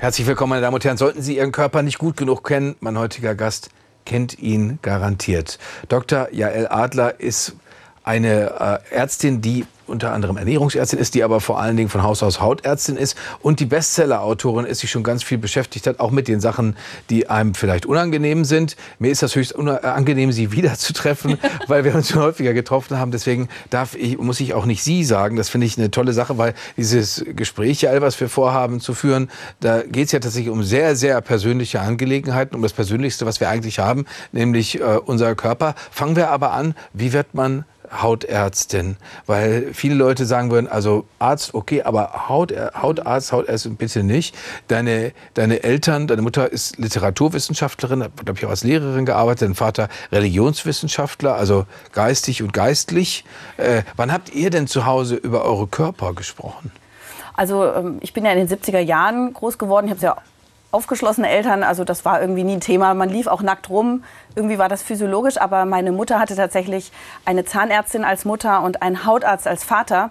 Herzlich willkommen, meine Damen und Herren. Sollten Sie Ihren Körper nicht gut genug kennen, mein heutiger Gast kennt ihn garantiert. Dr. Jael Adler ist eine äh, Ärztin, die unter anderem Ernährungsärztin ist, die aber vor allen Dingen von Haus aus Hautärztin ist und die Bestseller-Autorin ist, sich schon ganz viel beschäftigt hat, auch mit den Sachen, die einem vielleicht unangenehm sind. Mir ist das höchst angenehm, sie wiederzutreffen, weil wir uns schon häufiger getroffen haben. Deswegen darf ich, muss ich auch nicht Sie sagen. Das finde ich eine tolle Sache, weil dieses Gespräch, all was wir vorhaben zu führen, da geht es ja tatsächlich um sehr, sehr persönliche Angelegenheiten, um das Persönlichste, was wir eigentlich haben, nämlich äh, unser Körper. Fangen wir aber an, wie wird man Hautärztin, weil viele Leute sagen würden, also Arzt, okay, aber Haut, Hautarzt, Hautärztin bitte nicht. Deine, deine Eltern, deine Mutter ist Literaturwissenschaftlerin, hat, glaube ich, auch als Lehrerin gearbeitet, dein Vater Religionswissenschaftler, also geistig und geistlich. Äh, wann habt ihr denn zu Hause über eure Körper gesprochen? Also ähm, ich bin ja in den 70er Jahren groß geworden. Ich habe ja aufgeschlossene Eltern, also das war irgendwie nie ein Thema. Man lief auch nackt rum. Irgendwie war das physiologisch, aber meine Mutter hatte tatsächlich eine Zahnärztin als Mutter und einen Hautarzt als Vater.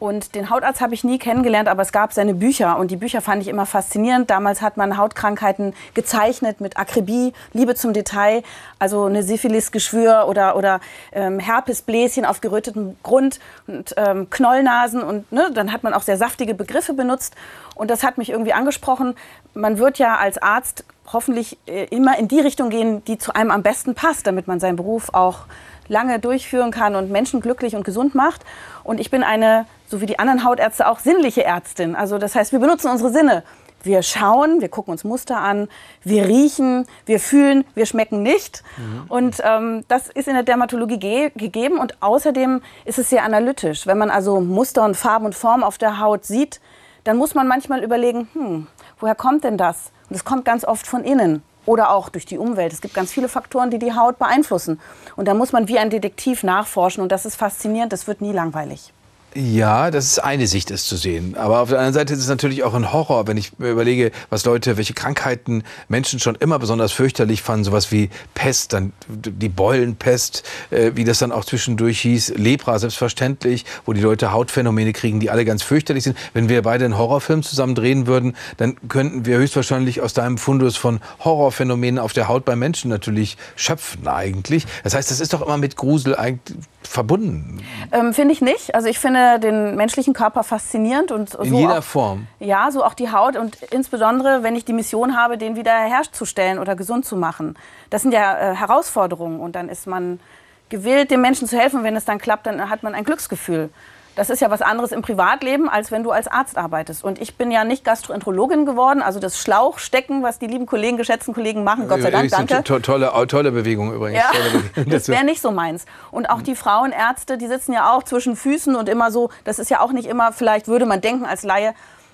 Und den Hautarzt habe ich nie kennengelernt, aber es gab seine Bücher und die Bücher fand ich immer faszinierend. Damals hat man Hautkrankheiten gezeichnet mit Akribie, Liebe zum Detail, also eine Syphilis-Geschwür oder, oder ähm, Herpesbläschen auf gerötetem Grund und ähm, Knollnasen und ne, dann hat man auch sehr saftige Begriffe benutzt und das hat mich irgendwie angesprochen. Man wird ja als Arzt hoffentlich äh, immer in die Richtung gehen, die zu einem am besten passt, damit man seinen Beruf auch lange durchführen kann und Menschen glücklich und gesund macht. Und ich bin eine, so wie die anderen Hautärzte, auch sinnliche Ärztin. Also das heißt, wir benutzen unsere Sinne. Wir schauen, wir gucken uns Muster an, wir riechen, wir fühlen, wir schmecken nicht. Mhm. Und ähm, das ist in der Dermatologie ge gegeben. Und außerdem ist es sehr analytisch. Wenn man also Muster und Farben und Form auf der Haut sieht, dann muss man manchmal überlegen, hm, woher kommt denn das? Und es kommt ganz oft von innen oder auch durch die Umwelt. Es gibt ganz viele Faktoren, die die Haut beeinflussen. Und da muss man wie ein Detektiv nachforschen und das ist faszinierend, das wird nie langweilig. Ja, das ist eine Sicht, es zu sehen. Aber auf der anderen Seite ist es natürlich auch ein Horror, wenn ich mir überlege, was Leute, welche Krankheiten Menschen schon immer besonders fürchterlich fanden. Sowas wie Pest, dann die Beulenpest, äh, wie das dann auch zwischendurch hieß, Lepra selbstverständlich, wo die Leute Hautphänomene kriegen, die alle ganz fürchterlich sind. Wenn wir beide einen Horrorfilm zusammen drehen würden, dann könnten wir höchstwahrscheinlich aus deinem Fundus von Horrorphänomenen auf der Haut bei Menschen natürlich schöpfen eigentlich. Das heißt, das ist doch immer mit Grusel eigentlich verbunden. Ähm, finde ich nicht. Also ich finde den menschlichen Körper faszinierend. Und In jeder auch, Form? Ja, so auch die Haut und insbesondere, wenn ich die Mission habe, den wieder herzustellen oder gesund zu machen. Das sind ja äh, Herausforderungen und dann ist man gewillt, dem Menschen zu helfen. Wenn es dann klappt, dann hat man ein Glücksgefühl. Das ist ja was anderes im Privatleben, als wenn du als Arzt arbeitest. Und ich bin ja nicht Gastroenterologin geworden, also das Schlauchstecken, was die lieben Kollegen, geschätzten Kollegen machen, Gott sei Dank, danke. To tolle, tolle Bewegung übrigens. Ja, das wäre nicht so meins. Und auch die Frauenärzte, die sitzen ja auch zwischen Füßen und immer so, das ist ja auch nicht immer, vielleicht würde man denken als Laie,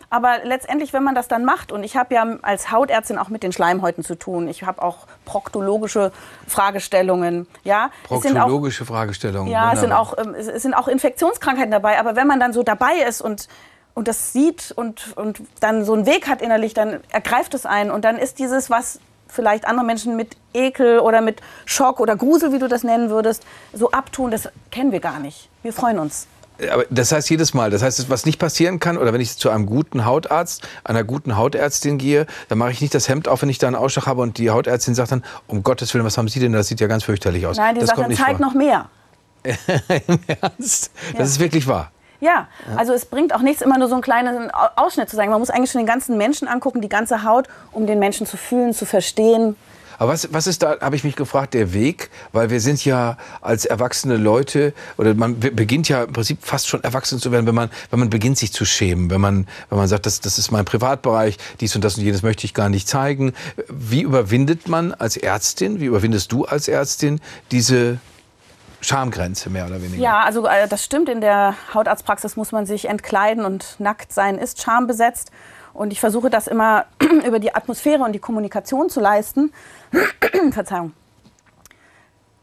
aber letztendlich, wenn man das dann macht, und ich habe ja als Hautärztin auch mit den Schleimhäuten zu tun, ich habe auch proktologische Fragestellungen. Ja, proktologische auch, Fragestellungen. Ja, es sind, auch, ähm, es sind auch Infektionskrankheiten dabei. Aber wenn man dann so dabei ist und, und das sieht und, und dann so einen Weg hat innerlich, dann ergreift es einen. Und dann ist dieses, was vielleicht andere Menschen mit Ekel oder mit Schock oder Grusel, wie du das nennen würdest, so abtun, das kennen wir gar nicht. Wir freuen uns. Aber das heißt jedes Mal, das heißt, was nicht passieren kann, oder wenn ich zu einem guten Hautarzt, einer guten Hautärztin gehe, dann mache ich nicht das Hemd auf, wenn ich da einen Ausschlag habe und die Hautärztin sagt dann, um Gottes Willen, was haben Sie denn? Das sieht ja ganz fürchterlich aus. Nein, die das sagt dann, zeig noch mehr. Im Ernst? Das ja. ist wirklich wahr. Ja, also es bringt auch nichts, immer nur so einen kleinen Ausschnitt zu sagen. Man muss eigentlich schon den ganzen Menschen angucken, die ganze Haut, um den Menschen zu fühlen, zu verstehen. Aber was, was ist da, habe ich mich gefragt, der Weg? Weil wir sind ja als erwachsene Leute, oder man beginnt ja im Prinzip fast schon erwachsen zu werden, wenn man, wenn man beginnt, sich zu schämen. Wenn man, wenn man sagt, das, das ist mein Privatbereich, dies und das und jenes möchte ich gar nicht zeigen. Wie überwindet man als Ärztin, wie überwindest du als Ärztin diese Schamgrenze mehr oder weniger. Ja, also äh, das stimmt. In der Hautarztpraxis muss man sich entkleiden und nackt sein ist schambesetzt. Und ich versuche das immer über die Atmosphäre und die Kommunikation zu leisten. Verzeihung.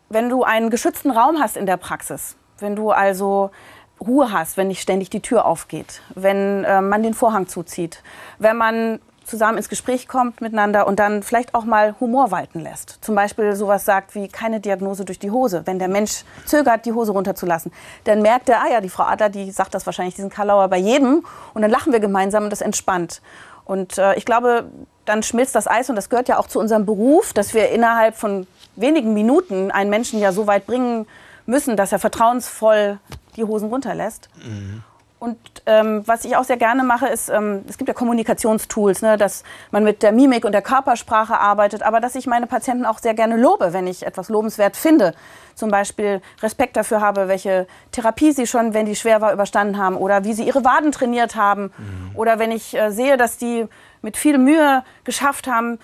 Wenn du einen geschützten Raum hast in der Praxis, wenn du also Ruhe hast, wenn nicht ständig die Tür aufgeht, wenn äh, man den Vorhang zuzieht, wenn man zusammen ins Gespräch kommt miteinander und dann vielleicht auch mal Humor walten lässt. Zum Beispiel sowas sagt wie keine Diagnose durch die Hose. Wenn der Mensch zögert, die Hose runterzulassen, dann merkt er, ah ja, die Frau Adler, die sagt das wahrscheinlich diesen Kalauer bei jedem und dann lachen wir gemeinsam und das entspannt. Und äh, ich glaube, dann schmilzt das Eis und das gehört ja auch zu unserem Beruf, dass wir innerhalb von wenigen Minuten einen Menschen ja so weit bringen müssen, dass er vertrauensvoll die Hosen runterlässt. Mhm. Und ähm, was ich auch sehr gerne mache, ist, ähm, es gibt ja Kommunikationstools, ne, dass man mit der Mimik und der Körpersprache arbeitet, aber dass ich meine Patienten auch sehr gerne lobe, wenn ich etwas lobenswert finde. Zum Beispiel Respekt dafür habe, welche Therapie sie schon, wenn die schwer war, überstanden haben oder wie sie ihre Waden trainiert haben. Mhm. Oder wenn ich äh, sehe, dass die mit viel Mühe geschafft haben,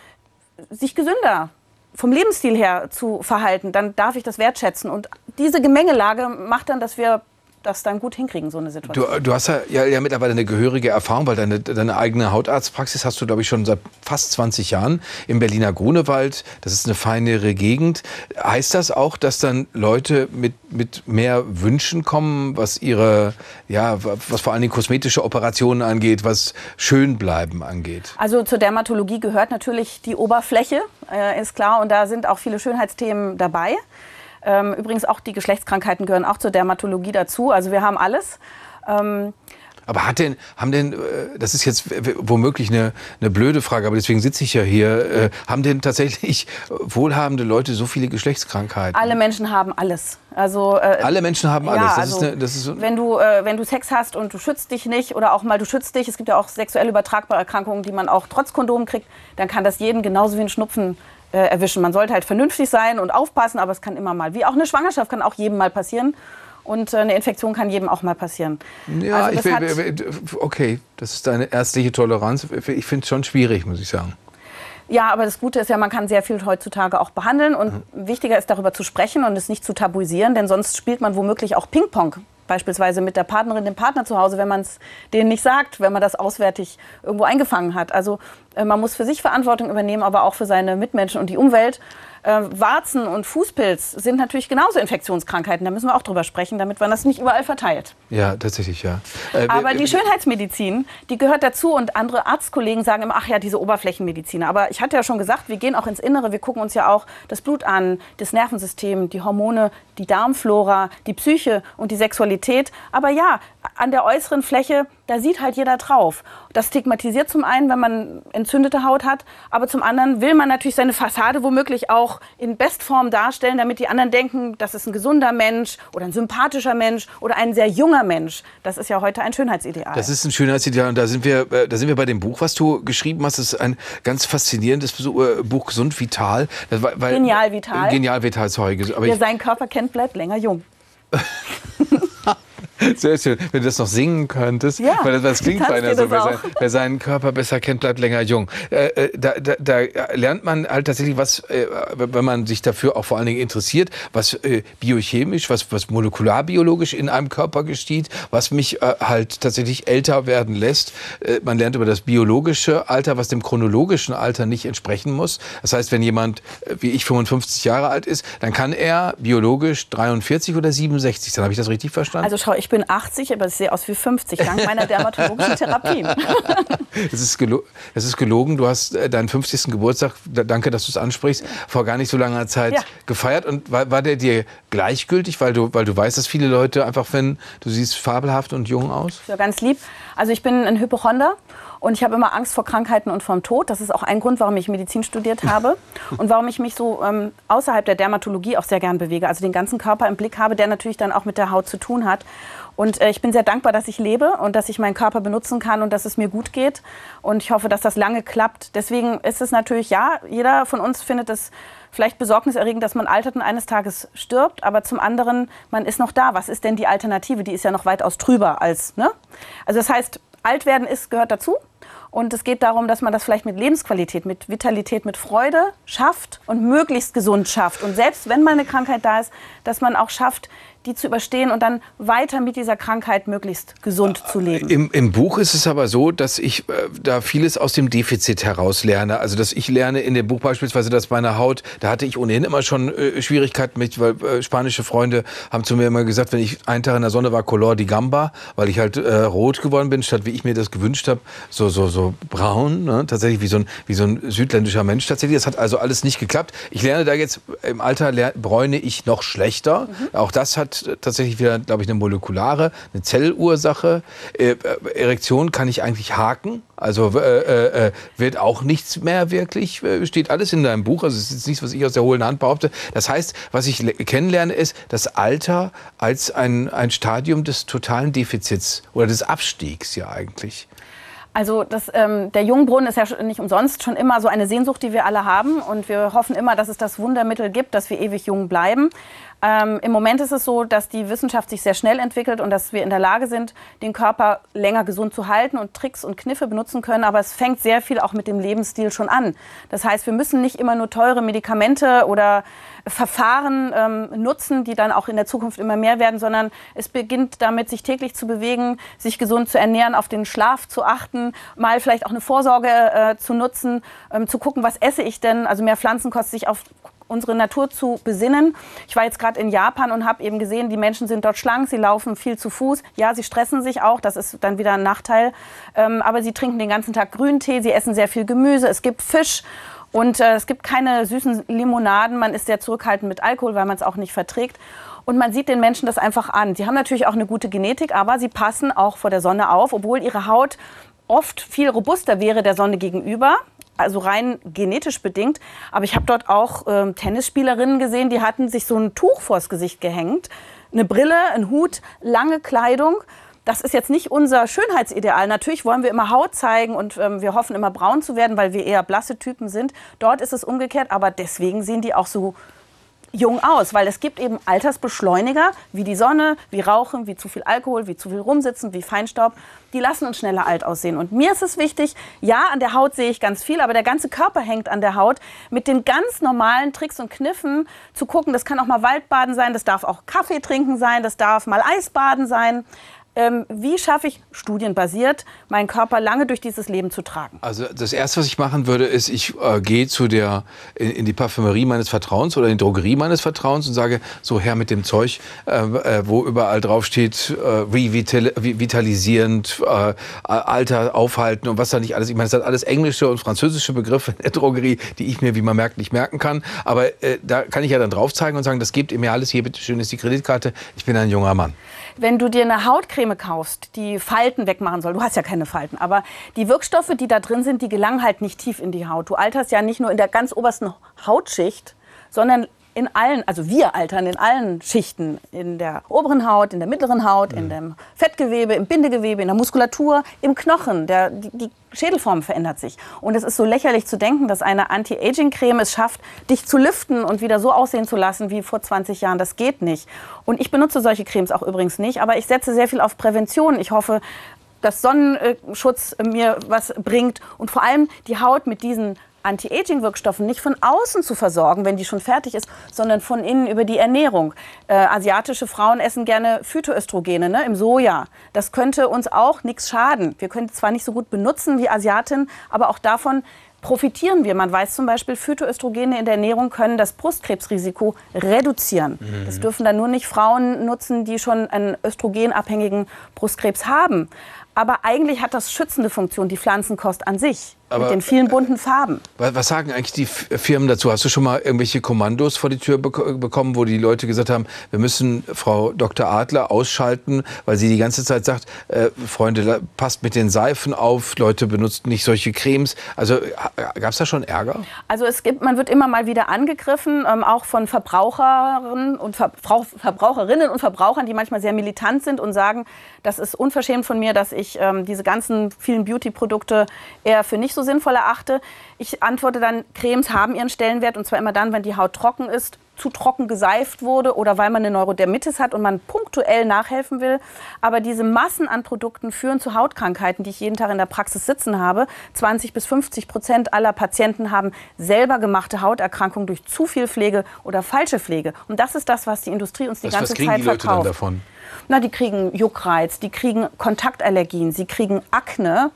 sich gesünder vom Lebensstil her zu verhalten, dann darf ich das wertschätzen. Und diese Gemengelage macht dann, dass wir das dann gut hinkriegen, so eine Situation. Du, du hast ja, ja, ja, mittlerweile eine gehörige Erfahrung, weil deine, deine eigene Hautarztpraxis hast du, glaube ich, schon seit fast 20 Jahren im Berliner Grunewald. Das ist eine feinere Gegend. Heißt das auch, dass dann Leute mit, mit mehr Wünschen kommen, was ihre, ja, was vor allen Dingen kosmetische Operationen angeht, was Schönbleiben angeht? Also zur Dermatologie gehört natürlich die Oberfläche, äh, ist klar. Und da sind auch viele Schönheitsthemen dabei. Ähm, übrigens auch die Geschlechtskrankheiten gehören auch zur Dermatologie dazu. Also wir haben alles. Ähm, aber hat denn, haben denn, äh, das ist jetzt womöglich eine, eine blöde Frage, aber deswegen sitze ich ja hier, äh, haben denn tatsächlich wohlhabende Leute so viele Geschlechtskrankheiten? Alle Menschen haben alles. Also, äh, Alle Menschen haben alles. Ja, das also, ist eine, das ist so wenn, du, äh, wenn du Sex hast und du schützt dich nicht oder auch mal du schützt dich, es gibt ja auch sexuell übertragbare Erkrankungen, die man auch trotz Kondom kriegt, dann kann das jeden genauso wie ein Schnupfen äh, erwischen. Man sollte halt vernünftig sein und aufpassen, aber es kann immer mal, wie auch eine Schwangerschaft kann auch jedem mal passieren. Und äh, eine Infektion kann jedem auch mal passieren. Ja, also ich will, okay, das ist deine ärztliche Toleranz. Ich finde es schon schwierig, muss ich sagen. Ja, aber das Gute ist ja, man kann sehr viel heutzutage auch behandeln. Und mhm. wichtiger ist, darüber zu sprechen und es nicht zu tabuisieren, denn sonst spielt man womöglich auch Ping-Pong beispielsweise mit der Partnerin, dem Partner zu Hause, wenn man es denen nicht sagt, wenn man das auswärtig irgendwo eingefangen hat. Also äh, man muss für sich Verantwortung übernehmen, aber auch für seine Mitmenschen und die Umwelt. Äh, Warzen und Fußpilz sind natürlich genauso Infektionskrankheiten. Da müssen wir auch drüber sprechen, damit man das nicht überall verteilt. Ja, tatsächlich, ja. Äh, Aber die Schönheitsmedizin, die gehört dazu und andere Arztkollegen sagen immer, ach ja, diese Oberflächenmediziner. Aber ich hatte ja schon gesagt, wir gehen auch ins Innere, wir gucken uns ja auch das Blut an, das Nervensystem, die Hormone, die Darmflora, die Psyche und die Sexualität. Aber ja, an der äußeren Fläche, da sieht halt jeder drauf. Das stigmatisiert zum einen, wenn man entzündete Haut hat, aber zum anderen will man natürlich seine Fassade womöglich auch in Bestform darstellen, damit die anderen denken, das ist ein gesunder Mensch oder ein sympathischer Mensch oder ein sehr junger Mensch. Das ist ja heute ein Schönheitsideal. Das ist ein Schönheitsideal und da sind wir, äh, da sind wir bei dem Buch, was du geschrieben hast. Das ist ein ganz faszinierendes äh, Buch, Gesund Vital. Weil, genial Vital. Genial Vital, sorry. Aber Wer seinen Körper kennt, bleibt länger jung. Sehr schön, wenn du das noch singen könntest. Ja, weil das, das klingt beinahe so. Wer, sein, wer, seinen Körper besser kennt, bleibt länger jung. Äh, äh, da, da, da, lernt man halt tatsächlich was, äh, wenn man sich dafür auch vor allen Dingen interessiert, was äh, biochemisch, was, was molekularbiologisch in einem Körper geschieht, was mich äh, halt tatsächlich älter werden lässt. Äh, man lernt über das biologische Alter, was dem chronologischen Alter nicht entsprechen muss. Das heißt, wenn jemand wie ich 55 Jahre alt ist, dann kann er biologisch 43 oder 67 sein. Habe ich das richtig verstanden? Also schau, ich ich bin 80, aber ich sehe aus wie 50, dank meiner dermatologischen Therapien. das, ist das ist gelogen. Du hast äh, deinen 50. Geburtstag, danke, dass du es ansprichst, vor gar nicht so langer Zeit ja. gefeiert. Und war, war der dir gleichgültig, weil du, weil du weißt, dass viele Leute einfach finden, du siehst fabelhaft und jung aus? Ja, ganz lieb. Also ich bin ein Hypochonder und ich habe immer Angst vor Krankheiten und vom Tod. Das ist auch ein Grund, warum ich Medizin studiert habe und warum ich mich so ähm, außerhalb der Dermatologie auch sehr gern bewege. Also den ganzen Körper im Blick habe, der natürlich dann auch mit der Haut zu tun hat. Und äh, ich bin sehr dankbar, dass ich lebe und dass ich meinen Körper benutzen kann und dass es mir gut geht. Und ich hoffe, dass das lange klappt. Deswegen ist es natürlich, ja, jeder von uns findet es vielleicht besorgniserregend, dass man altert und eines Tages stirbt. Aber zum anderen, man ist noch da. Was ist denn die Alternative? Die ist ja noch weitaus trüber als, ne? Also das heißt, alt werden ist, gehört dazu. Und es geht darum, dass man das vielleicht mit Lebensqualität, mit Vitalität, mit Freude schafft und möglichst gesund schafft. Und selbst wenn mal eine Krankheit da ist, dass man auch schafft, die zu überstehen und dann weiter mit dieser Krankheit möglichst gesund zu leben. Im, Im, Buch ist es aber so, dass ich äh, da vieles aus dem Defizit heraus lerne. Also dass ich lerne in dem Buch beispielsweise, dass meine Haut, da hatte ich ohnehin immer schon äh, Schwierigkeiten mit, weil äh, spanische Freunde haben zu mir immer gesagt, wenn ich einen Tag in der Sonne war, Color di Gamba, weil ich halt äh, rot geworden bin, statt wie ich mir das gewünscht habe, so, so, so braun, ne? tatsächlich wie so, ein, wie so ein südländischer Mensch tatsächlich. Das hat also alles nicht geklappt. Ich lerne da jetzt, im Alter bräune ich noch schlechter. Mhm. Auch das hat hat tatsächlich wieder, glaube ich, eine molekulare, eine Zellursache. Äh, Erektion kann ich eigentlich haken. Also äh, äh, wird auch nichts mehr wirklich, äh, steht alles in deinem Buch. Also es ist nichts, was ich aus der hohlen Hand behaupte. Das heißt, was ich kennenlerne, ist das Alter als ein, ein Stadium des totalen Defizits oder des Abstiegs ja eigentlich. Also das, ähm, der Jungbrunnen ist ja nicht umsonst schon immer so eine Sehnsucht, die wir alle haben. Und wir hoffen immer, dass es das Wundermittel gibt, dass wir ewig jung bleiben. Ähm, Im Moment ist es so, dass die Wissenschaft sich sehr schnell entwickelt und dass wir in der Lage sind, den Körper länger gesund zu halten und Tricks und Kniffe benutzen können. Aber es fängt sehr viel auch mit dem Lebensstil schon an. Das heißt, wir müssen nicht immer nur teure Medikamente oder Verfahren ähm, nutzen, die dann auch in der Zukunft immer mehr werden, sondern es beginnt damit, sich täglich zu bewegen, sich gesund zu ernähren, auf den Schlaf zu achten, mal vielleicht auch eine Vorsorge äh, zu nutzen, ähm, zu gucken, was esse ich denn, also mehr Pflanzenkost, sich auf unsere Natur zu besinnen. Ich war jetzt gerade in Japan und habe eben gesehen, die Menschen sind dort schlank, sie laufen viel zu Fuß. Ja, sie stressen sich auch, das ist dann wieder ein Nachteil. Ähm, aber sie trinken den ganzen Tag Grüntee, sie essen sehr viel Gemüse, es gibt Fisch. Und äh, es gibt keine süßen Limonaden. Man ist sehr zurückhaltend mit Alkohol, weil man es auch nicht verträgt. Und man sieht den Menschen das einfach an. Sie haben natürlich auch eine gute Genetik, aber sie passen auch vor der Sonne auf, obwohl ihre Haut oft viel robuster wäre der Sonne gegenüber also rein genetisch bedingt. Aber ich habe dort auch äh, Tennisspielerinnen gesehen, die hatten sich so ein Tuch vors Gesicht gehängt, eine Brille, ein Hut, lange Kleidung. Das ist jetzt nicht unser Schönheitsideal. Natürlich wollen wir immer Haut zeigen und ähm, wir hoffen immer braun zu werden, weil wir eher blasse Typen sind. Dort ist es umgekehrt, aber deswegen sehen die auch so jung aus, weil es gibt eben Altersbeschleuniger, wie die Sonne, wie Rauchen, wie zu viel Alkohol, wie zu viel Rumsitzen, wie Feinstaub. Die lassen uns schneller alt aussehen. Und mir ist es wichtig, ja, an der Haut sehe ich ganz viel, aber der ganze Körper hängt an der Haut. Mit den ganz normalen Tricks und Kniffen zu gucken, das kann auch mal Waldbaden sein, das darf auch Kaffee trinken sein, das darf mal Eisbaden sein ähm, wie schaffe ich studienbasiert, meinen Körper lange durch dieses Leben zu tragen? Also das Erste, was ich machen würde, ist, ich äh, gehe zu der, in, in, die Parfümerie meines Vertrauens oder in die Drogerie meines Vertrauens und sage, so her mit dem Zeug, äh, äh, wo überall draufsteht, äh, revitalisierend, äh, Alter aufhalten und was da nicht alles. Ich meine, das sind alles englische und französische Begriffe in der Drogerie, die ich mir, wie man merkt, nicht merken kann. Aber äh, da kann ich ja dann drauf zeigen und sagen, das gebt ihr mir alles, hier bitte schön ist die Kreditkarte, ich bin ein junger Mann wenn du dir eine Hautcreme kaufst, die Falten wegmachen soll, du hast ja keine Falten, aber die Wirkstoffe, die da drin sind, die gelangen halt nicht tief in die Haut. Du alterst ja nicht nur in der ganz obersten Hautschicht, sondern in allen, also wir altern in allen Schichten, in der oberen Haut, in der mittleren Haut, in mhm. dem Fettgewebe, im Bindegewebe, in der Muskulatur, im Knochen. Der, die, die Schädelform verändert sich. Und es ist so lächerlich zu denken, dass eine Anti-Aging-Creme es schafft, dich zu lüften und wieder so aussehen zu lassen wie vor 20 Jahren. Das geht nicht. Und ich benutze solche Cremes auch übrigens nicht, aber ich setze sehr viel auf Prävention. Ich hoffe, dass Sonnenschutz mir was bringt und vor allem die Haut mit diesen Anti-Aging-Wirkstoffen nicht von außen zu versorgen, wenn die schon fertig ist, sondern von innen über die Ernährung. Äh, asiatische Frauen essen gerne Phytoöstrogene ne, im Soja. Das könnte uns auch nichts schaden. Wir können zwar nicht so gut benutzen wie Asiatinnen, aber auch davon profitieren wir. Man weiß zum Beispiel, Phytoöstrogene in der Ernährung können das Brustkrebsrisiko reduzieren. Mhm. Das dürfen dann nur nicht Frauen nutzen, die schon einen östrogenabhängigen Brustkrebs haben. Aber eigentlich hat das schützende Funktion, die Pflanzenkost an sich. Aber, mit den vielen bunten Farben. Was sagen eigentlich die Firmen dazu? Hast du schon mal irgendwelche Kommandos vor die Tür bekommen, wo die Leute gesagt haben, wir müssen Frau Dr. Adler ausschalten, weil sie die ganze Zeit sagt, äh, Freunde, passt mit den Seifen auf, Leute benutzt nicht solche Cremes. Also gab es da schon Ärger? Also es gibt, man wird immer mal wieder angegriffen, ähm, auch von Verbraucherinnen und Ver Verbraucherinnen und Verbrauchern, die manchmal sehr militant sind und sagen, das ist unverschämt von mir, dass ich ähm, diese ganzen vielen Beauty-Produkte eher für nicht so sinnvoll erachte. Ich antworte dann, Cremes haben ihren Stellenwert und zwar immer dann, wenn die Haut trocken ist, zu trocken geseift wurde oder weil man eine Neurodermitis hat und man punktuell nachhelfen will. Aber diese Massen an Produkten führen zu Hautkrankheiten, die ich jeden Tag in der Praxis sitzen habe. 20 bis 50 Prozent aller Patienten haben selber gemachte Hauterkrankungen durch zu viel Pflege oder falsche Pflege. Und das ist das, was die Industrie uns die was, ganze was Zeit die Leute verkauft. Dann davon? Na, die kriegen Juckreiz, die kriegen Kontaktallergien, sie kriegen Akne,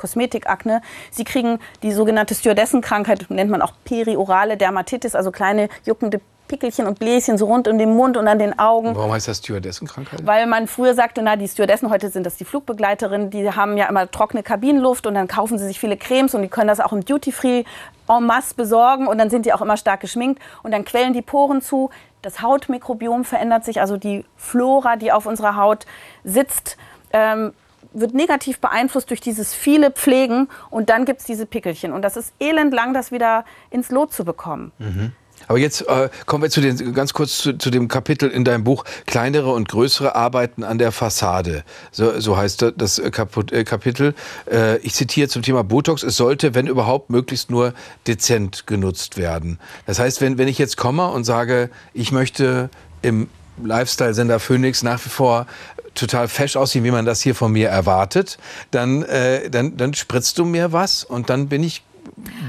Kosmetikakne. Sie kriegen die sogenannte Stewardessenkrankheit, nennt man auch periorale Dermatitis, also kleine juckende Pickelchen und Bläschen so rund um den Mund und an den Augen. Warum heißt das Stewardessenkrankheit? Weil man früher sagte, na, die Stewardessen, heute sind das die Flugbegleiterinnen, die haben ja immer trockene Kabinenluft und dann kaufen sie sich viele Cremes und die können das auch im Duty-Free en masse besorgen und dann sind die auch immer stark geschminkt und dann quellen die Poren zu. Das Hautmikrobiom verändert sich, also die Flora, die auf unserer Haut sitzt, ähm, wird negativ beeinflusst durch dieses viele Pflegen und dann gibt es diese Pickelchen. Und das ist elendlang, das wieder ins Lot zu bekommen. Mhm. Aber jetzt äh, kommen wir zu den, ganz kurz zu, zu, dem Kapitel in deinem Buch Kleinere und größere Arbeiten an der Fassade. So, so heißt das äh, Kapitel. Äh, ich zitiere zum Thema Botox. Es sollte, wenn überhaupt, möglichst nur dezent genutzt werden. Das heißt, wenn, wenn ich jetzt komme und sage, ich möchte im Lifestyle-Sender Phoenix nach wie vor total fesch aussehen, wie man das hier von mir erwartet, dann, äh, dann, dann spritzt du mir was und dann bin ich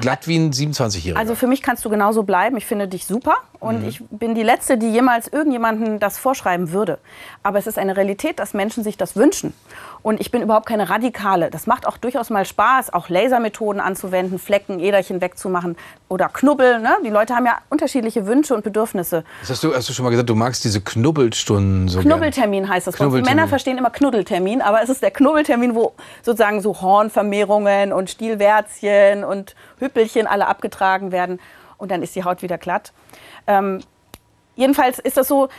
glatt wie ein 27-Jähriger. Also für mich kannst du genauso bleiben. Ich finde dich super und mhm. ich bin die Letzte, die jemals irgendjemandem das vorschreiben würde. Aber es ist eine Realität, dass Menschen sich das wünschen. Und ich bin überhaupt keine Radikale. Das macht auch durchaus mal Spaß, auch Lasermethoden anzuwenden, Flecken, Äderchen wegzumachen oder Knubbel. Ne? Die Leute haben ja unterschiedliche Wünsche und Bedürfnisse. Das hast du, hast du schon mal gesagt, du magst diese Knubbelstunden so Knubbeltermin heißt das. Knubbeltermin. Die Männer verstehen immer Knuddeltermin, aber es ist der Knubbeltermin, wo sozusagen so Hornvermehrungen und Stielwärzchen und Hüppelchen alle abgetragen werden. Und dann ist die Haut wieder glatt. Ähm, jedenfalls ist das so,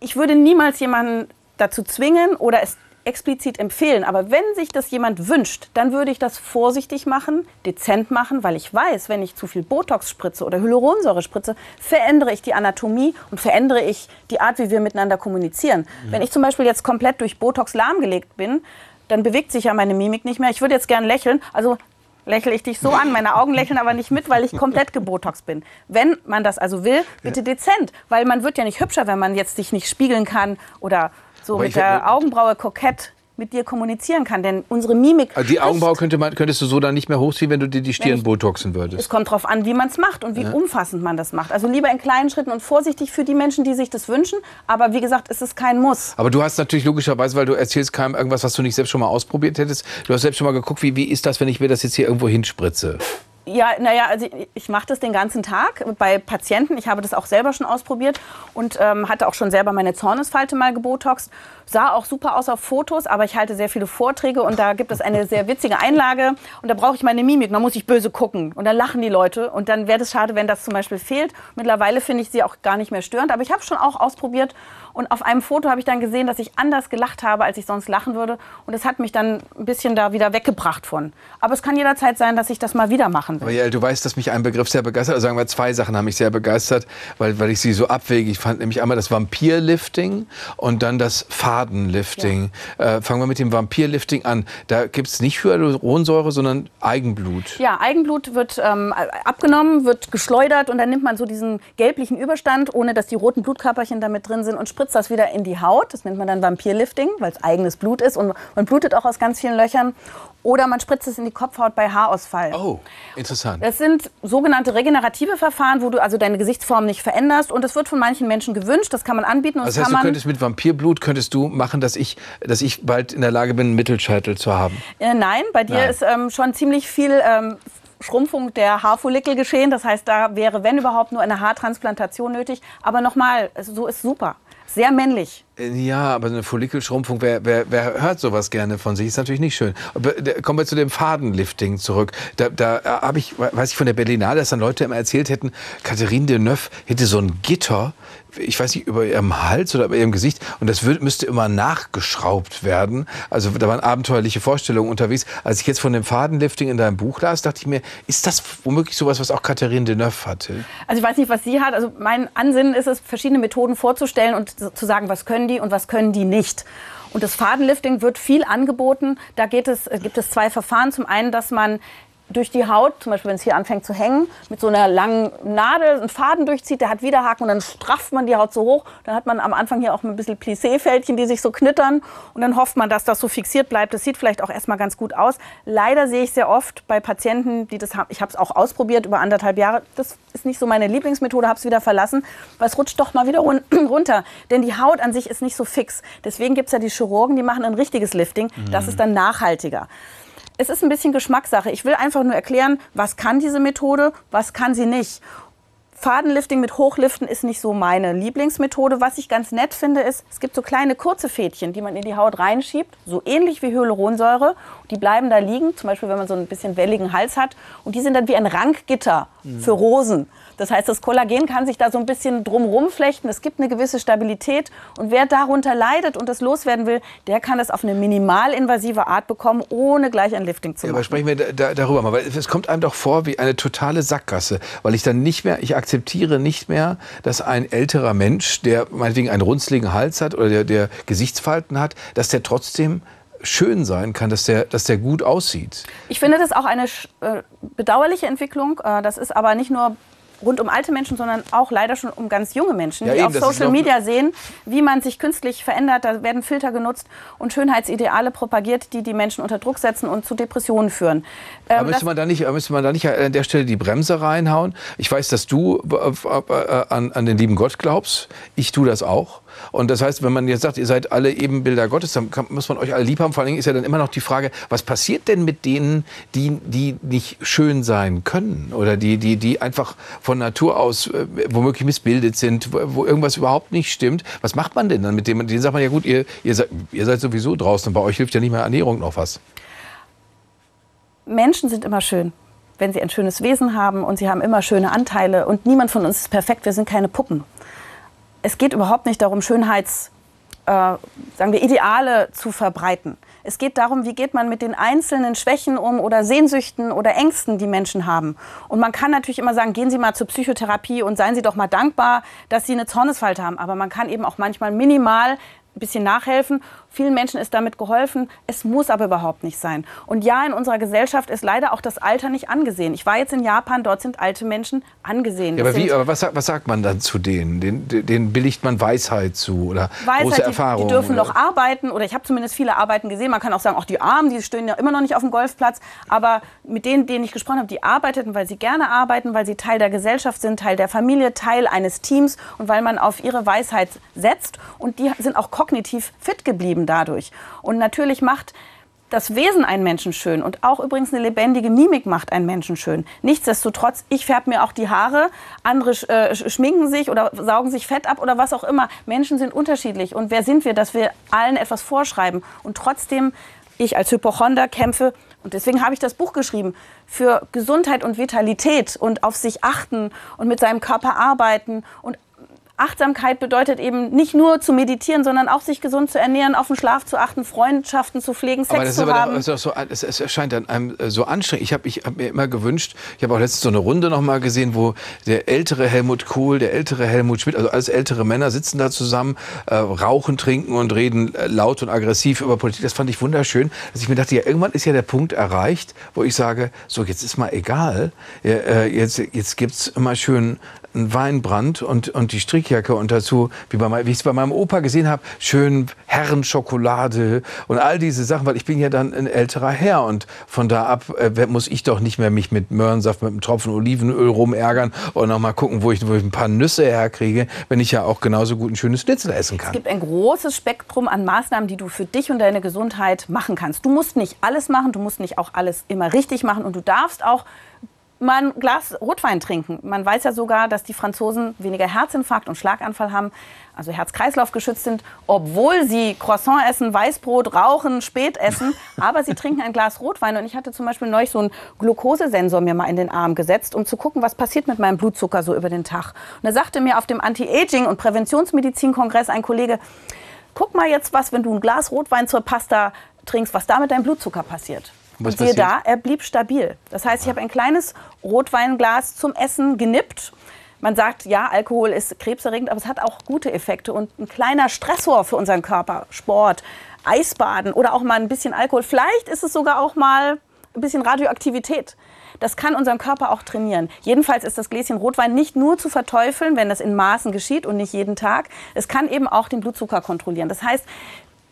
ich würde niemals jemanden dazu zwingen oder es explizit empfehlen. Aber wenn sich das jemand wünscht, dann würde ich das vorsichtig machen, dezent machen, weil ich weiß, wenn ich zu viel Botox spritze oder Hyaluronsäure spritze, verändere ich die Anatomie und verändere ich die Art, wie wir miteinander kommunizieren. Mhm. Wenn ich zum Beispiel jetzt komplett durch Botox lahmgelegt bin, dann bewegt sich ja meine Mimik nicht mehr. Ich würde jetzt gern lächeln. Also lächle ich dich so an. Meine Augen lächeln aber nicht mit, weil ich komplett gebotox bin. Wenn man das also will, bitte dezent, weil man wird ja nicht hübscher, wenn man jetzt sich nicht spiegeln kann oder so Aber mit der Augenbraue kokett mit dir kommunizieren kann. Denn unsere Mimik. Also die Augenbraue könnte man, könntest du so dann nicht mehr hochziehen, wenn du dir die Stirn botoxen würdest. Es kommt darauf an, wie man es macht und wie ja. umfassend man das macht. Also lieber in kleinen Schritten und vorsichtig für die Menschen, die sich das wünschen. Aber wie gesagt, es ist kein Muss. Aber du hast natürlich logischerweise, weil du erzählst keinem irgendwas, was du nicht selbst schon mal ausprobiert hättest. Du hast selbst schon mal geguckt, wie, wie ist das, wenn ich mir das jetzt hier irgendwo hinspritze? Ja, naja, also ich, ich mache das den ganzen Tag bei Patienten. Ich habe das auch selber schon ausprobiert und ähm, hatte auch schon selber meine Zornesfalte mal gebotoxt. Sah auch super aus auf Fotos, aber ich halte sehr viele Vorträge und da gibt es eine sehr witzige Einlage und da brauche ich meine Mimik. Da muss ich böse gucken und dann lachen die Leute und dann wäre es schade, wenn das zum Beispiel fehlt. Mittlerweile finde ich sie auch gar nicht mehr störend, aber ich habe schon auch ausprobiert und auf einem Foto habe ich dann gesehen, dass ich anders gelacht habe, als ich sonst lachen würde. Und das hat mich dann ein bisschen da wieder weggebracht von. Aber es kann jederzeit sein, dass ich das mal wieder machen will. Ja, du weißt, dass mich ein Begriff sehr begeistert, also sagen wir zwei Sachen haben mich sehr begeistert, weil, weil ich sie so abwegig fand. Nämlich einmal das Vampirlifting und dann das Fadenlifting. Ja. Äh, fangen wir mit dem Vampirlifting an. Da gibt es nicht Hyaluronsäure, sondern Eigenblut. Ja, Eigenblut wird ähm, abgenommen, wird geschleudert und dann nimmt man so diesen gelblichen Überstand, ohne dass die roten Blutkörperchen damit drin sind und spritzt das wieder in die Haut. Das nennt man dann Vampirlifting, weil es eigenes Blut ist und man blutet auch aus ganz vielen Löchern. Oder man spritzt es in die Kopfhaut bei Haarausfall. Oh, interessant. Das sind sogenannte regenerative Verfahren, wo du also deine Gesichtsform nicht veränderst. Und das wird von manchen Menschen gewünscht. Das kann man anbieten. Und das heißt, du könntest mit Vampirblut könntest du machen, dass ich, dass ich bald in der Lage bin, einen Mittelscheitel zu haben? Äh, nein, bei dir nein. ist ähm, schon ziemlich viel ähm, Schrumpfung der Haarfollikel geschehen. Das heißt, da wäre, wenn überhaupt, nur eine Haartransplantation nötig. Aber nochmal, so ist super. Sehr männlich. Äh, ja, aber eine Follikelschrumpfung, wer, wer, wer hört sowas gerne von sich? Ist natürlich nicht schön. Aber, kommen wir zu dem Fadenlifting zurück. Da, da äh, habe ich, weiß ich von der Berlinale, dass dann Leute immer erzählt hätten, Catherine Deneuve hätte so ein Gitter ich weiß nicht, über ihrem Hals oder über ihrem Gesicht. Und das wird, müsste immer nachgeschraubt werden. Also da waren abenteuerliche Vorstellungen unterwegs. Als ich jetzt von dem Fadenlifting in deinem Buch las, dachte ich mir, ist das womöglich sowas, was auch Katharine Deneuve hatte? Also ich weiß nicht, was sie hat. Also mein Ansinnen ist es, verschiedene Methoden vorzustellen und zu sagen, was können die und was können die nicht. Und das Fadenlifting wird viel angeboten. Da geht es, gibt es zwei Verfahren. Zum einen, dass man durch die Haut, zum Beispiel wenn es hier anfängt zu hängen, mit so einer langen Nadel einen Faden durchzieht, der hat Widerhaken und dann strafft man die Haut so hoch. Dann hat man am Anfang hier auch ein bisschen Plissé-Fältchen, die sich so knittern und dann hofft man, dass das so fixiert bleibt. Das sieht vielleicht auch erstmal ganz gut aus. Leider sehe ich sehr oft bei Patienten, die das haben, ich habe es auch ausprobiert über anderthalb Jahre, das ist nicht so meine Lieblingsmethode, habe es wieder verlassen, weil es rutscht doch mal wieder runter. Denn die Haut an sich ist nicht so fix. Deswegen gibt es ja die Chirurgen, die machen ein richtiges Lifting. Das ist dann nachhaltiger es ist ein bisschen Geschmackssache. Ich will einfach nur erklären, was kann diese Methode, was kann sie nicht. Fadenlifting mit Hochliften ist nicht so meine Lieblingsmethode. Was ich ganz nett finde, ist, es gibt so kleine kurze Fädchen, die man in die Haut reinschiebt, so ähnlich wie Hyaluronsäure. Die bleiben da liegen, zum Beispiel wenn man so ein bisschen welligen Hals hat. Und die sind dann wie ein Rankgitter mhm. für Rosen. Das heißt, das Kollagen kann sich da so ein bisschen drumrum flechten. Es gibt eine gewisse Stabilität. Und wer darunter leidet und das loswerden will, der kann es auf eine minimalinvasive Art bekommen, ohne gleich ein Lifting zu machen. Ja, aber sprechen wir da, darüber mal, weil es kommt einem doch vor wie eine totale Sackgasse, weil ich dann nicht mehr, ich akzeptiere nicht mehr, dass ein älterer Mensch, der meinetwegen einen runzligen Hals hat oder der, der Gesichtsfalten hat, dass der trotzdem schön sein kann, dass der, dass der gut aussieht. Ich finde das auch eine äh, bedauerliche Entwicklung. Äh, das ist aber nicht nur rund um alte Menschen, sondern auch leider schon um ganz junge Menschen, ja, die eben, auf Social Media sehen, wie man sich künstlich verändert. Da werden Filter genutzt und Schönheitsideale propagiert, die die Menschen unter Druck setzen und zu Depressionen führen. Ähm, aber müsste man, da nicht, müsste man da nicht an der Stelle die Bremse reinhauen? Ich weiß, dass du äh, äh, an, an den lieben Gott glaubst. Ich tue das auch. Und das heißt, wenn man jetzt sagt, ihr seid alle Ebenbilder Gottes, dann kann, muss man euch alle lieb haben. Vor allen Dingen ist ja dann immer noch die Frage, was passiert denn mit denen, die, die nicht schön sein können oder die, die, die einfach von Natur aus äh, womöglich missbildet sind, wo, wo, irgendwas überhaupt nicht stimmt. Was macht man denn dann mit dem? Denen sagt man ja gut, ihr, ihr, seid, ihr seid sowieso draußen und bei euch hilft ja nicht mehr Ernährung noch was. Menschen sind immer schön wenn sie ein schönes Wesen haben und sie haben immer schöne Anteile und niemand von uns ist perfekt, wir sind keine Puppen es geht überhaupt nicht darum, Schönheits, äh, sagen wir, Ideale zu verbreiten. Es geht darum, wie geht man mit den einzelnen Schwächen um oder Sehnsüchten oder Ängsten, die Menschen haben. Und man kann natürlich immer sagen, gehen Sie mal zur Psychotherapie und seien Sie doch mal dankbar, dass Sie eine Zornesfalte haben. Aber man kann eben auch manchmal minimal ein bisschen nachhelfen. Vielen Menschen ist damit geholfen. Es muss aber überhaupt nicht sein. Und ja, in unserer Gesellschaft ist leider auch das Alter nicht angesehen. Ich war jetzt in Japan, dort sind alte Menschen angesehen. Ja, aber, wie, aber was, was, sagt man dann zu denen? Den, den billigt man Weisheit zu oder Weisheit, große Erfahrung? Die, die dürfen oder? noch arbeiten oder ich habe zumindest viele Arbeiten gesehen. Man kann auch sagen, auch die Armen, die stehen ja immer noch nicht auf dem Golfplatz. Aber mit denen, denen ich gesprochen habe, die arbeiteten, weil sie gerne arbeiten, weil sie Teil der Gesellschaft sind, Teil der Familie, Teil eines Teams und weil man auf ihre Weisheit setzt. Und die sind auch kognitiv fit geblieben dadurch. Und natürlich macht das Wesen einen Menschen schön und auch übrigens eine lebendige Mimik macht einen Menschen schön. Nichtsdestotrotz, ich färbe mir auch die Haare, andere äh, schminken sich oder saugen sich Fett ab oder was auch immer. Menschen sind unterschiedlich und wer sind wir, dass wir allen etwas vorschreiben und trotzdem ich als Hypochonder kämpfe und deswegen habe ich das Buch geschrieben für Gesundheit und Vitalität und auf sich achten und mit seinem Körper arbeiten und Achtsamkeit bedeutet eben nicht nur zu meditieren, sondern auch sich gesund zu ernähren, auf den Schlaf zu achten, Freundschaften zu pflegen, Sex aber das zu ist aber haben. Das so, es, es erscheint dann einem äh, so anstrengend. Ich habe ich hab mir immer gewünscht, ich habe auch letztens so eine Runde noch mal gesehen, wo der ältere Helmut Kohl, der ältere Helmut Schmidt, also alles ältere Männer sitzen da zusammen, äh, rauchen, trinken und reden äh, laut und aggressiv über Politik. Das fand ich wunderschön, dass ich mir dachte, ja, irgendwann ist ja der Punkt erreicht, wo ich sage, so jetzt ist mal egal, äh, jetzt, jetzt gibt's immer schön ein Weinbrand und, und die Strickjacke und dazu, wie, bei, wie ich es bei meinem Opa gesehen habe, schön Herrenschokolade und all diese Sachen, weil ich bin ja dann ein älterer Herr und von da ab äh, muss ich doch nicht mehr mich mit Möhrensaft, mit einem Tropfen Olivenöl rumärgern und noch mal gucken, wo ich, wo ich ein paar Nüsse herkriege, wenn ich ja auch genauso gut ein schönes Schnitzel essen kann. Es gibt ein großes Spektrum an Maßnahmen, die du für dich und deine Gesundheit machen kannst. Du musst nicht alles machen, du musst nicht auch alles immer richtig machen und du darfst auch mal ein Glas Rotwein trinken. Man weiß ja sogar, dass die Franzosen weniger Herzinfarkt und Schlaganfall haben, also Herz-Kreislauf geschützt sind, obwohl sie Croissant essen, Weißbrot, rauchen, spät essen, aber sie trinken ein Glas Rotwein. Und ich hatte zum Beispiel neulich so einen Glukosesensor mir mal in den Arm gesetzt, um zu gucken, was passiert mit meinem Blutzucker so über den Tag. Und da sagte mir auf dem Anti-Aging- und Präventionsmedizin-Kongress ein Kollege, guck mal jetzt was, wenn du ein Glas Rotwein zur Pasta trinkst, was da mit deinem Blutzucker passiert. Was siehe da, er blieb stabil. Das heißt, ich habe ein kleines Rotweinglas zum Essen genippt. Man sagt, ja, Alkohol ist krebserregend, aber es hat auch gute Effekte und ein kleiner Stressor für unseren Körper. Sport, Eisbaden oder auch mal ein bisschen Alkohol. Vielleicht ist es sogar auch mal ein bisschen Radioaktivität. Das kann unseren Körper auch trainieren. Jedenfalls ist das Gläschen Rotwein nicht nur zu verteufeln, wenn das in Maßen geschieht und nicht jeden Tag. Es kann eben auch den Blutzucker kontrollieren. Das heißt,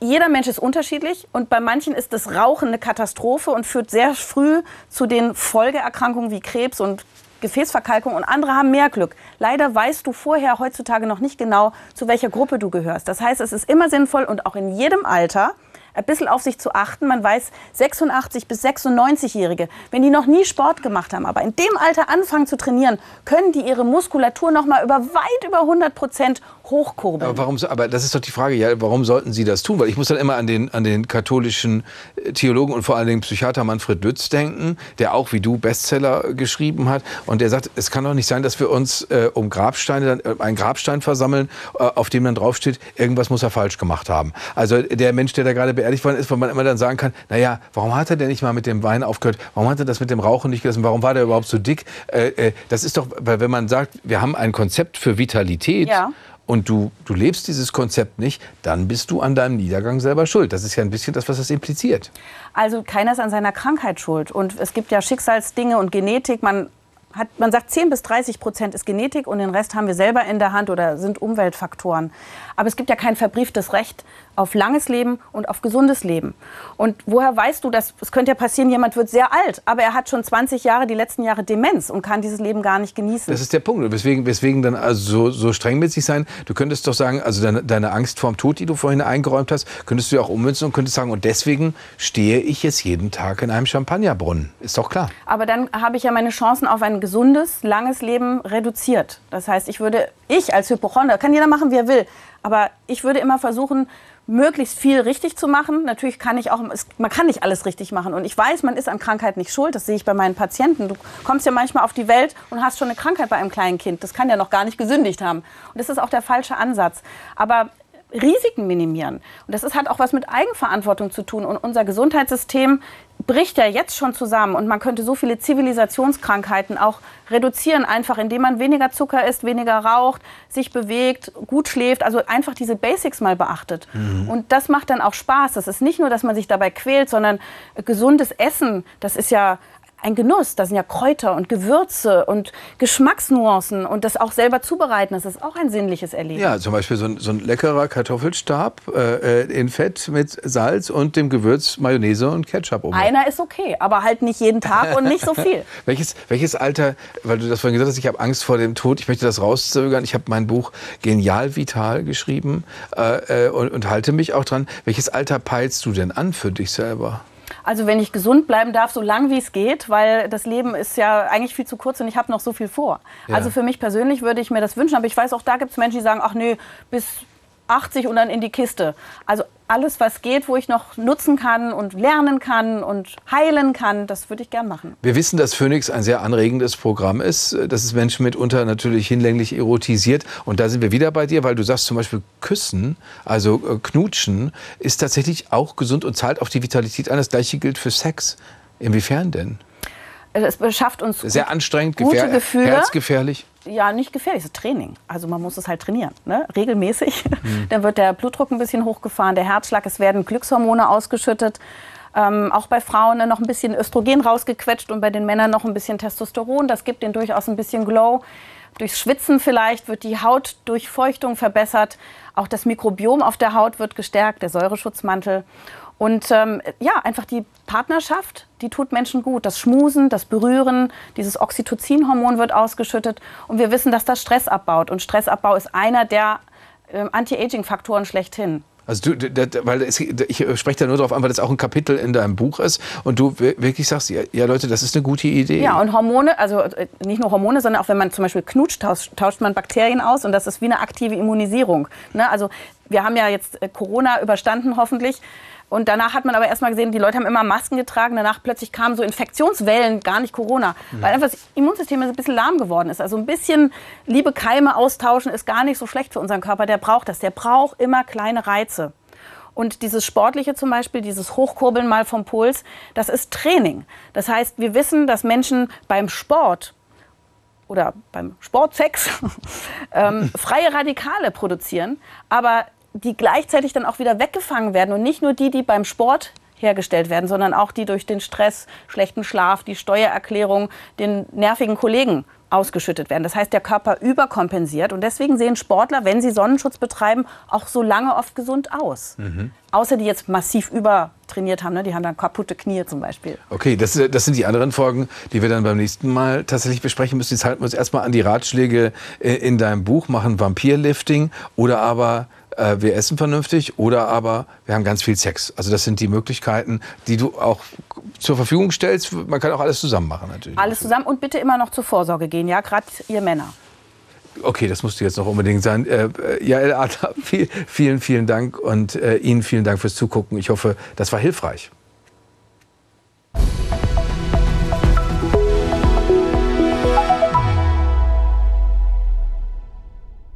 jeder Mensch ist unterschiedlich und bei manchen ist das Rauchen eine Katastrophe und führt sehr früh zu den Folgeerkrankungen wie Krebs und Gefäßverkalkung und andere haben mehr Glück. Leider weißt du vorher heutzutage noch nicht genau, zu welcher Gruppe du gehörst. Das heißt, es ist immer sinnvoll und auch in jedem Alter ein bisschen auf sich zu achten. Man weiß, 86 bis 96-Jährige, wenn die noch nie Sport gemacht haben, aber in dem Alter anfangen zu trainieren, können die ihre Muskulatur noch mal über weit über 100 Prozent hochkurbeln. Aber, warum, aber das ist doch die Frage, ja, warum sollten Sie das tun? Weil ich muss dann immer an den, an den katholischen äh, Theologen und vor allen Dingen Psychiater Manfred Lütz denken, der auch wie du Bestseller geschrieben hat. Und der sagt, es kann doch nicht sein, dass wir uns äh, um Grabsteine, dann, äh, einen Grabstein versammeln, äh, auf dem dann draufsteht, irgendwas muss er falsch gemacht haben. Also der Mensch, der da gerade beerdigt worden ist, wo man immer dann sagen kann, naja, warum hat er denn nicht mal mit dem Wein aufgehört? Warum hat er das mit dem Rauchen nicht gelassen? Warum war der überhaupt so dick? Äh, äh, das ist doch, weil wenn man sagt, wir haben ein Konzept für Vitalität, Ja. und du, du lebst dieses Konzept nicht, dann bist du an deinem Niedergang selber schuld. Das ist ja ein bisschen das, was das impliziert. Also keiner ist an seiner Krankheit schuld. Und es gibt ja Schicksalsdinge und Genetik. Man, hat, man sagt, 10 bis 30 Prozent ist Genetik und den Rest haben wir selber in der Hand oder sind Umweltfaktoren. Aber es gibt ja kein verbrieftes Recht auf langes Leben und auf gesundes Leben. Und woher weißt du, dass es könnte ja passieren, jemand wird sehr alt, aber er hat schon 20 Jahre, die letzten Jahre Demenz und kann dieses Leben gar nicht genießen. Das ist der Punkt. Weswegen, weswegen dann also so, so streng mit sich sein? Du könntest doch sagen, also deine, deine Angst vorm Tod, die du vorhin eingeräumt hast, könntest du ja auch ummünzen und könntest sagen, und deswegen stehe ich jetzt jeden Tag in einem Champagnerbrunnen. Ist doch klar. Aber dann habe ich ja meine Chancen auf gesundes, langes Leben reduziert. Das heißt, ich würde, ich als Hypochonder, kann jeder machen, wie er will, aber ich würde immer versuchen, möglichst viel richtig zu machen. Natürlich kann ich auch, es, man kann nicht alles richtig machen. Und ich weiß, man ist an Krankheit nicht schuld. Das sehe ich bei meinen Patienten. Du kommst ja manchmal auf die Welt und hast schon eine Krankheit bei einem kleinen Kind. Das kann ja noch gar nicht gesündigt haben. Und das ist auch der falsche Ansatz. Aber Risiken minimieren. Und das ist, hat auch was mit Eigenverantwortung zu tun. Und unser Gesundheitssystem bricht ja jetzt schon zusammen. Und man könnte so viele Zivilisationskrankheiten auch reduzieren, einfach indem man weniger Zucker isst, weniger raucht, sich bewegt, gut schläft. Also einfach diese Basics mal beachtet. Und das macht dann auch Spaß. Das ist nicht nur, dass man sich dabei quält, sondern gesundes Essen, das ist ja ein Genuss. Da sind ja Kräuter und Gewürze und Geschmacksnuancen und das auch selber zubereiten, das ist auch ein sinnliches Erleben. Ja, zum Beispiel so ein, so ein leckerer Kartoffelstab äh, in Fett mit Salz und dem Gewürz Mayonnaise und Ketchup oben. Einer ist okay, aber halt nicht jeden Tag und nicht so viel. Welches, welches Alter, weil du das vorhin gesagt hast, ich habe Angst vor dem Tod, ich möchte das rauszögern. Ich habe mein Buch Genial Vital geschrieben äh, äh, und, und halte mich auch dran. Welches Alter peilst du denn an für dich selber? Also wenn ich gesund bleiben darf, so lang wie es geht, weil das Leben ist ja eigentlich viel zu kurz und ich habe noch so viel vor. Ja. Also für mich persönlich würde ich mir das wünschen, aber ich weiß auch, da gibt es Menschen, die sagen, ach nee, bis 80 und dann in die Kiste. Also alles, was geht, wo ich noch nutzen kann und lernen kann und heilen kann, das würde ich gern machen. Wir wissen, dass Phoenix ein sehr anregendes Programm ist, dass es Menschen mitunter natürlich hinlänglich erotisiert. Und da sind wir wieder bei dir, weil du sagst zum Beispiel Küssen, also äh, Knutschen, ist tatsächlich auch gesund und zahlt auf die Vitalität ein. Das gleiche gilt für Sex. Inwiefern denn? Es beschafft uns Sehr gut- anstrengend, gute Gefühle. herzgefährlich. Ja, nicht gefährlich, es ist Training. Also man muss es halt trainieren, ne? regelmäßig. Mhm. Dann wird der Blutdruck ein bisschen hochgefahren, der Herzschlag, es werden Glückshormone ausgeschüttet. Ähm, auch bei Frauen ne, noch ein bisschen Östrogen rausgequetscht und bei den Männern noch ein bisschen Testosteron. Das gibt denen durchaus ein bisschen Glow. Durchs Schwitzen vielleicht wird die Hautdurchfeuchtung verbessert. Auch das Mikrobiom auf der Haut wird gestärkt, der Säureschutzmantel. Und ähm, ja, einfach die Partnerschaft, die tut Menschen gut. Das Schmusen, das Berühren, dieses Oxytocin-Hormon wird ausgeschüttet. Und wir wissen, dass das Stress abbaut. Und Stressabbau ist einer der ähm, Anti-Aging-Faktoren schlechthin. Also du, d- d- weil es, ich spreche da nur darauf an, weil das auch ein Kapitel in deinem Buch ist und du wir- wirklich sagst, ja, ja Leute, das ist eine gute Idee. Ja, und Hormone, also äh, nicht nur Hormone, sondern auch wenn man zum Beispiel knutscht, tauscht, tauscht man Bakterien aus und das ist wie eine aktive Immunisierung. Ne? Also wir haben ja jetzt äh, Corona überstanden hoffentlich. Und danach hat man aber erstmal gesehen, die Leute haben immer Masken getragen. Danach plötzlich kamen so Infektionswellen, gar nicht Corona. Weil einfach das Immunsystem ein bisschen lahm geworden ist. Also ein bisschen liebe Keime austauschen ist gar nicht so schlecht für unseren Körper. Der braucht das. Der braucht immer kleine Reize. Und dieses Sportliche zum Beispiel, dieses Hochkurbeln mal vom Puls, das ist Training. Das heißt, wir wissen, dass Menschen beim Sport oder beim Sportsex ähm, freie Radikale produzieren, aber die gleichzeitig dann auch wieder weggefangen werden und nicht nur die, die beim Sport hergestellt werden, sondern auch die durch den Stress, schlechten Schlaf, die Steuererklärung, den nervigen Kollegen ausgeschüttet werden. Das heißt, der Körper überkompensiert und deswegen sehen Sportler, wenn sie Sonnenschutz betreiben, auch so lange oft gesund aus. Außer die jetzt massiv übertrainiert haben, ne? die haben dann kaputte Knie zum Beispiel. Okay, das, das sind die anderen Folgen, die wir dann beim nächsten Mal tatsächlich besprechen müssen. Jetzt halten wir uns erstmal an die Ratschläge äh, in deinem Buch, machen Vampirlifting oder aber äh, wir essen vernünftig oder aber wir haben ganz viel Sex. Also das sind die Möglichkeiten, die du auch zur Verfügung stellst. Man kann auch alles zusammen machen natürlich. Alles zusammen und bitte immer noch zur Vorsorge gehen, ja, gerade ihr Männer. Okay, das musste jetzt noch unbedingt sein. Äh, Jael Adler, viel, vielen, vielen Dank und äh, Ihnen vielen Dank fürs Zugucken. Ich hoffe, das war hilfreich.